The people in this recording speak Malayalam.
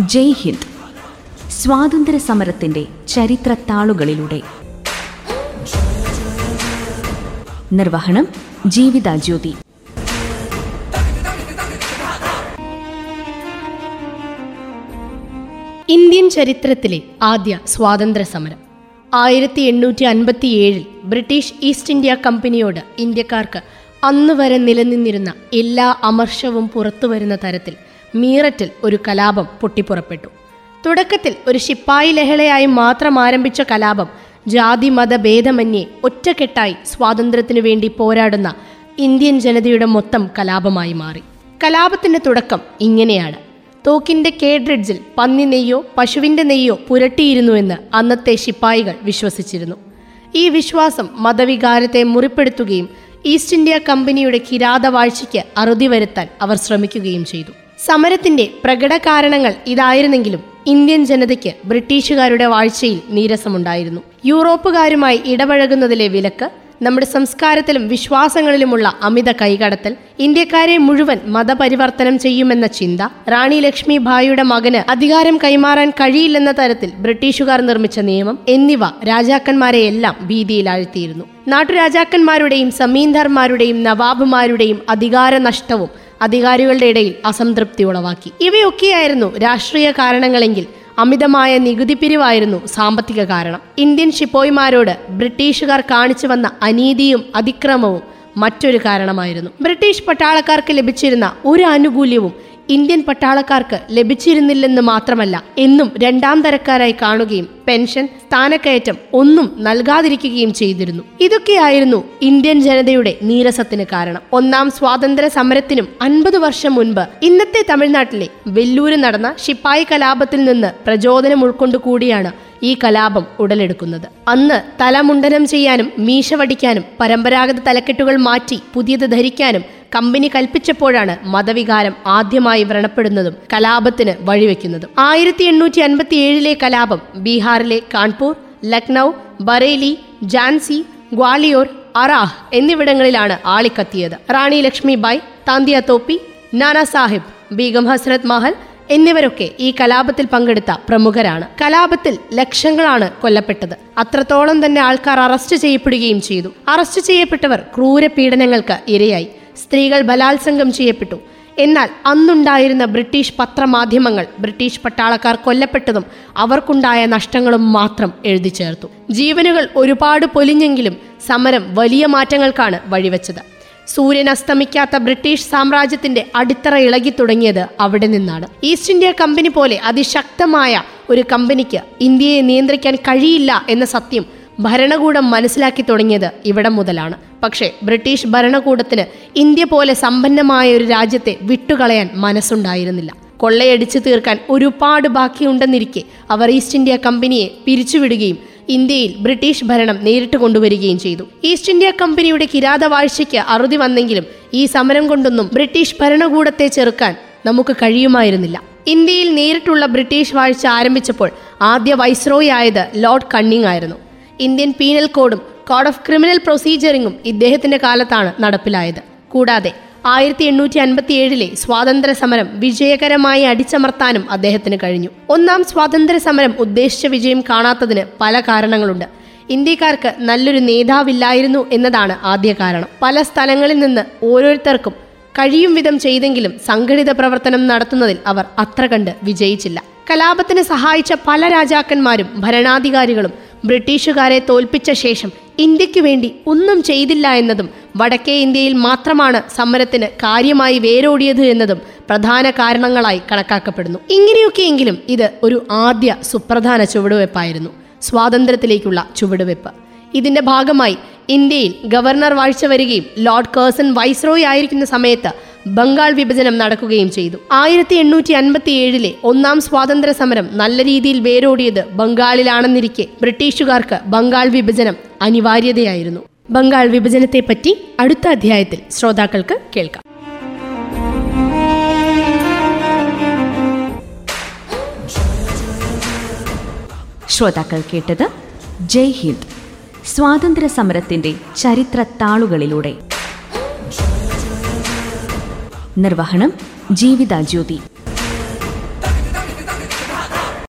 ജയ് ഹിന്ദ്. സ്വാതന്ത്ര്യ സമരത്തിന്റെ ചരിത്ര താളുകളിലൂടെ നിർവഹണം ജീവിത ജ്യോതി. ഇന്ത്യൻ ചരിത്രത്തിലെ ആദ്യ സ്വാതന്ത്ര്യ സമരം. ആയിരത്തി എണ്ണൂറ്റി അൻപത്തിയേഴിൽ ബ്രിട്ടീഷ് ഈസ്റ്റ് ഇന്ത്യ കമ്പനിയോട് ഇന്ത്യക്കാർക്ക് അന്ന് വരെ നിലനിന്നിരുന്ന എല്ലാ അമർഷവും പുറത്തു വരുന്ന തരത്തിൽ മീററ്റിൽ ഒരു കലാപം പൊട്ടിപ്പുറപ്പെട്ടു. തുടക്കത്തിൽ ഒരു ശിപ്പായി ലഹളയായി മാത്രം ആരംഭിച്ച കലാപം ജാതി മത ഭേദമന്യേ ഒറ്റക്കെട്ടായി സ്വാതന്ത്ര്യത്തിനു വേണ്ടി പോരാടുന്ന ഇന്ത്യൻ ജനതയുടെ മൊത്തം കലാപമായി മാറി. കലാപത്തിന്റെ തുടക്കം ഇങ്ങനെയാണ്. തോക്കിന്റെ കേഡ്രിഡ്ജിൽ പന്നി നെയ്യോ പശുവിന്റെ നെയ്യോ പുരട്ടിയിരുന്നുവെന്ന് അന്നത്തെ ശിപ്പായികൾ വിശ്വസിച്ചിരുന്നു. ഈ വിശ്വാസം മതവികാരത്തെ മുറിപ്പെടുത്തുകയും ഈസ്റ്റ് ഇന്ത്യ കമ്പനിയുടെ കിരാതവാഴ്ചയ്ക്ക് അറുതി വരുത്താൻ അവർ ശ്രമിക്കുകയും ചെയ്തു. സമരത്തിന്റെ പ്രകട കാരണങ്ങൾ ഇതായിരുന്നെങ്കിലും ഇന്ത്യൻ ജനതയ്ക്ക് ബ്രിട്ടീഷുകാരുടെ വാഴ്ചയിൽ നീരസമുണ്ടായിരുന്നു. യൂറോപ്പുകാരുമായി ഇടപഴകുന്നതിലെ വിലക്ക് നമ്മുടെ സംസ്കാരത്തിലും വിശ്വാസങ്ങളിലുമുള്ള അമിത കൈകടത്തൽ ഇന്ത്യക്കാരെ മുഴുവൻ മതപരിവർത്തനം ചെയ്യുമെന്ന ചിന്ത റാണി ലക്ഷ്മി ഭായിയുടെ മകന് അധികാരം കൈമാറാൻ കഴിയില്ലെന്ന തരത്തിൽ ബ്രിട്ടീഷുകാർ നിർമ്മിച്ച നിയമം എന്നിവ രാജാക്കന്മാരെയെല്ലാം ഭീതിയിലാഴ്ത്തിയിരുന്നു. നാട്ടുരാജാക്കന്മാരുടെയും സമീന്ദർമാരുടെയും നവാബുമാരുടെയും അധികാര നഷ്ടവും അധികാരികളുടെ ഇടയിൽ അസംതൃപ്തി ഉളവാക്കി. ഇവയൊക്കെയായിരുന്നു രാഷ്ട്രീയ കാരണങ്ങളെങ്കിൽ അമിതമായ നികുതി പിരിവായിരുന്നു സാമ്പത്തിക കാരണം. ഇന്ത്യൻ ഷിപ്പോയിമാരോട് ബ്രിട്ടീഷുകാർ കാണിച്ചു വന്ന അനീതിയും അതിക്രമവും മറ്റൊരു കാരണമായിരുന്നു. ബ്രിട്ടീഷ് പട്ടാളക്കാർക്ക് ലഭിച്ചിരുന്ന ഒരു ആനുകൂല്യവും ഇന്ത്യൻ പട്ടാളക്കാർക്ക് ലഭിച്ചിരുന്നില്ലെന്ന് മാത്രമല്ല എന്നും രണ്ടാം തരക്കാരായി കാണുകയും പെൻഷൻ സ്ഥാനക്കയറ്റം ഒന്നും നൽകാതിരിക്കുകയും ചെയ്തിരുന്നു. ഇതൊക്കെയായിരുന്നു ഇന്ത്യൻ ജനതയുടെ നീരസത്തിന് കാരണം. ഒന്നാം സ്വാതന്ത്ര്യ സമരത്തിനും അൻപത് വർഷം മുൻപ് ഇന്നത്തെ തമിഴ്നാട്ടിലെ വെല്ലൂര് നടന്ന ശിപ്പായി കലാപത്തിൽ നിന്ന് പ്രചോദനം ഉൾക്കൊണ്ടുകൂടിയാണ് ഈ കലാപം ഉടലെടുക്കുന്നത്. അന്ന് തലമുണ്ടനം ചെയ്യാനും മീശ വടിക്കാനും പരമ്പരാഗത തലക്കെട്ടുകൾ മാറ്റി പുതിയത് ധരിക്കാനും കമ്പനി കൽപ്പിച്ചപ്പോഴാണ് മതവികാരം ആദ്യമായി വ്രണപ്പെടുന്നതും കലാപത്തിന് വഴിവെക്കുന്നതും. ആയിരത്തി എണ്ണൂറ്റി അൻപത്തി ഏഴിലെ കലാപം ബീഹാറിലെ കാൺപൂർ ലക്നൗ ബറേലി ജാൻസി ഗ്വാളിയോർ അറാഹ് എന്നിവിടങ്ങളിലാണ് ആളിക്കത്തിയത്. റാണി ലക്ഷ്മിബായ് താന്തിയ തോപ്പി നാനാ സാഹിബ് ബീഗം ഹസ്രത് മഹൽ എന്നിവരൊക്കെ ഈ കലാപത്തിൽ പങ്കെടുത്ത പ്രമുഖരാണ്. കലാപത്തിൽ ലക്ഷങ്ങളാണ് കൊല്ലപ്പെട്ടത്. അത്രത്തോളം തന്നെ ആൾക്കാർ അറസ്റ്റ് ചെയ്യപ്പെടുകയും ചെയ്തു. അറസ്റ്റ് ചെയ്യപ്പെട്ടവർ ക്രൂര പീഡനങ്ങൾക്ക് ഇരയായി. സ്ത്രീകൾ ബലാത്സംഗം ചെയ്യപ്പെട്ടു. എന്നാൽ അന്നുണ്ടായിരുന്ന ബ്രിട്ടീഷ് പത്രമാധ്യമങ്ങൾ ബ്രിട്ടീഷ് പട്ടാളക്കാർ കൊല്ലപ്പെട്ടതും അവർക്കുണ്ടായ നഷ്ടങ്ങളും മാത്രം എഴുതി ചേർത്തു. ജീവനുകൾ ഒരുപാട് പൊലിഞ്ഞെങ്കിലും സമരം വലിയ മാറ്റങ്ങൾക്കാണ് വഴിവെച്ചത്. സൂര്യൻ അസ്തമിക്കാത്ത ബ്രിട്ടീഷ് സാമ്രാജ്യത്തിന്റെ അടിത്തറ ഇളകി തുടങ്ങിയത് അവിടെ നിന്നാണ്. ഈസ്റ്റ് ഇന്ത്യ കമ്പനി പോലെ അതിശക്തമായ ഒരു കമ്പനിക്ക് ഇന്ത്യയെ നിയന്ത്രിക്കാൻ കഴിയില്ല എന്ന സത്യം ഭരണകൂടം മനസ്സിലാക്കി തുടങ്ങിയത് ഇവിടം മുതലാണ്. പക്ഷേ ബ്രിട്ടീഷ് ഭരണകൂടത്തിന് ഇന്ത്യ പോലെ സമ്പന്നമായ ഒരു രാജ്യത്തെ വിട്ടുകളയാൻ മനസ്സുണ്ടായിരുന്നില്ല. കൊള്ളയടിച്ചു തീർക്കാൻ ഒരുപാട് ബാക്കിയുണ്ടെന്നിരിക്കെ അവർ ഈസ്റ്റ് ഇന്ത്യ കമ്പനിയെ പിരിച്ചുവിടുകയും ഇന്ത്യയിൽ ബ്രിട്ടീഷ് ഭരണം നേരിട്ട് കൊണ്ടുവരികയും ചെയ്തു. ഈസ്റ്റ് ഇന്ത്യ കമ്പനിയുടെ കിരാതവാഴ്ചയ്ക്ക് അറുതി വന്നെങ്കിലും ഈ സമരം കൊണ്ടൊന്നും ബ്രിട്ടീഷ് ഭരണകൂടത്തെ ചെറുക്കാൻ നമുക്ക് കഴിയുമായിരുന്നില്ല. ഇന്ത്യയിൽ നേരിട്ടുള്ള ബ്രിട്ടീഷ് വാഴ്ച ആരംഭിച്ചപ്പോൾ ആദ്യ വൈസ്രോയി ആയത് ലോർഡ് കണ്ണിങ് ആയിരുന്നു. ഇന്ത്യൻ പീനൽ കോഡും കോഡ് ഓഫ് ക്രിമിനൽ പ്രൊസീജിയറിംഗും ഇദ്ദേഹത്തിന്റെ കാലത്താണ് നടപ്പിലായത്. കൂടാതെ ആയിരത്തി എണ്ണൂറ്റി അൻപത്തി ഏഴിലെ സ്വാതന്ത്ര്യ സമരം വിജയകരമായി അടിച്ചമർത്താനും അദ്ദേഹത്തിന് കഴിഞ്ഞു. ഒന്നാം സ്വാതന്ത്ര്യ സമരം ഉദ്ദേശിച്ച വിജയം കാണാത്തതിന് പല കാരണങ്ങളുണ്ട്. ഇന്ത്യക്കാർക്ക് നല്ലൊരു നേതാവില്ലായിരുന്നു എന്നതാണ് ആദ്യ കാരണം. പല സ്ഥലങ്ങളിൽ നിന്ന് ഓരോരുത്തർക്കും കഴിയും വിധം ചെയ്തെങ്കിലും സംഘടിത പ്രവർത്തനം നടത്തുന്നതിൽ അവർ അത്ര കണ്ട് വിജയിച്ചില്ല. കലാപത്തിന് സഹായിച്ച പല രാജാക്കന്മാരും ഭരണാധികാരികളും ബ്രിട്ടീഷുകാരെ തോൽപ്പിച്ച ശേഷം ഇന്ത്യയ്ക്ക് വേണ്ടി ഒന്നും ചെയ്തില്ല എന്നതും വടക്കേ ഇന്ത്യയിൽ മാത്രമാണ് സമരത്തിന് കാര്യമായി വേരോടിയത് എന്നതും പ്രധാന കാരണങ്ങളായി കണക്കാക്കപ്പെടുന്നു. ഇങ്ങനെയൊക്കെയെങ്കിലും ഇത് ഒരു ആദ്യ സുപ്രധാന ചുവടുവെപ്പായിരുന്നു. സ്വാതന്ത്ര്യത്തിലേക്കുള്ള ചുവടുവെപ്പ്. ഇതിന്റെ ഭാഗമായി ഇന്ത്യയിൽ ഗവർണർ വാഴ്ച വരികയും ലോർഡ് കേഴ്സൺ വൈസ്രോയി ആയിരിക്കുന്ന സമയത്ത് ബംഗാൾ വിഭജനം നടക്കുകയും ചെയ്തു. ആയിരത്തി എണ്ണൂറ്റി അൻപത്തി ഏഴിലെ ഒന്നാം സ്വാതന്ത്ര്യ സമരം നല്ല രീതിയിൽ വേരോടിയത് ബംഗാളിലാണെന്നിരിക്കെ ബ്രിട്ടീഷുകാർക്ക് ബംഗാൾ വിഭജനം അനിവാര്യതയായിരുന്നു. ബംഗാൾ വിഭജനത്തെപ്പറ്റി അടുത്ത അധ്യായത്തിൽ ശ്രോതാക്കൾക്ക് കേൾക്കാം. ശ്രോതാക്കൾ കേട്ടത് ജയ് ഹിന്ദ്. സ്വാതന്ത്ര്യ സമരത്തിന്റെ ചരിത്ര താളുകളിലൂടെ നിർവഹണം ജീവിത ജ്യോതി.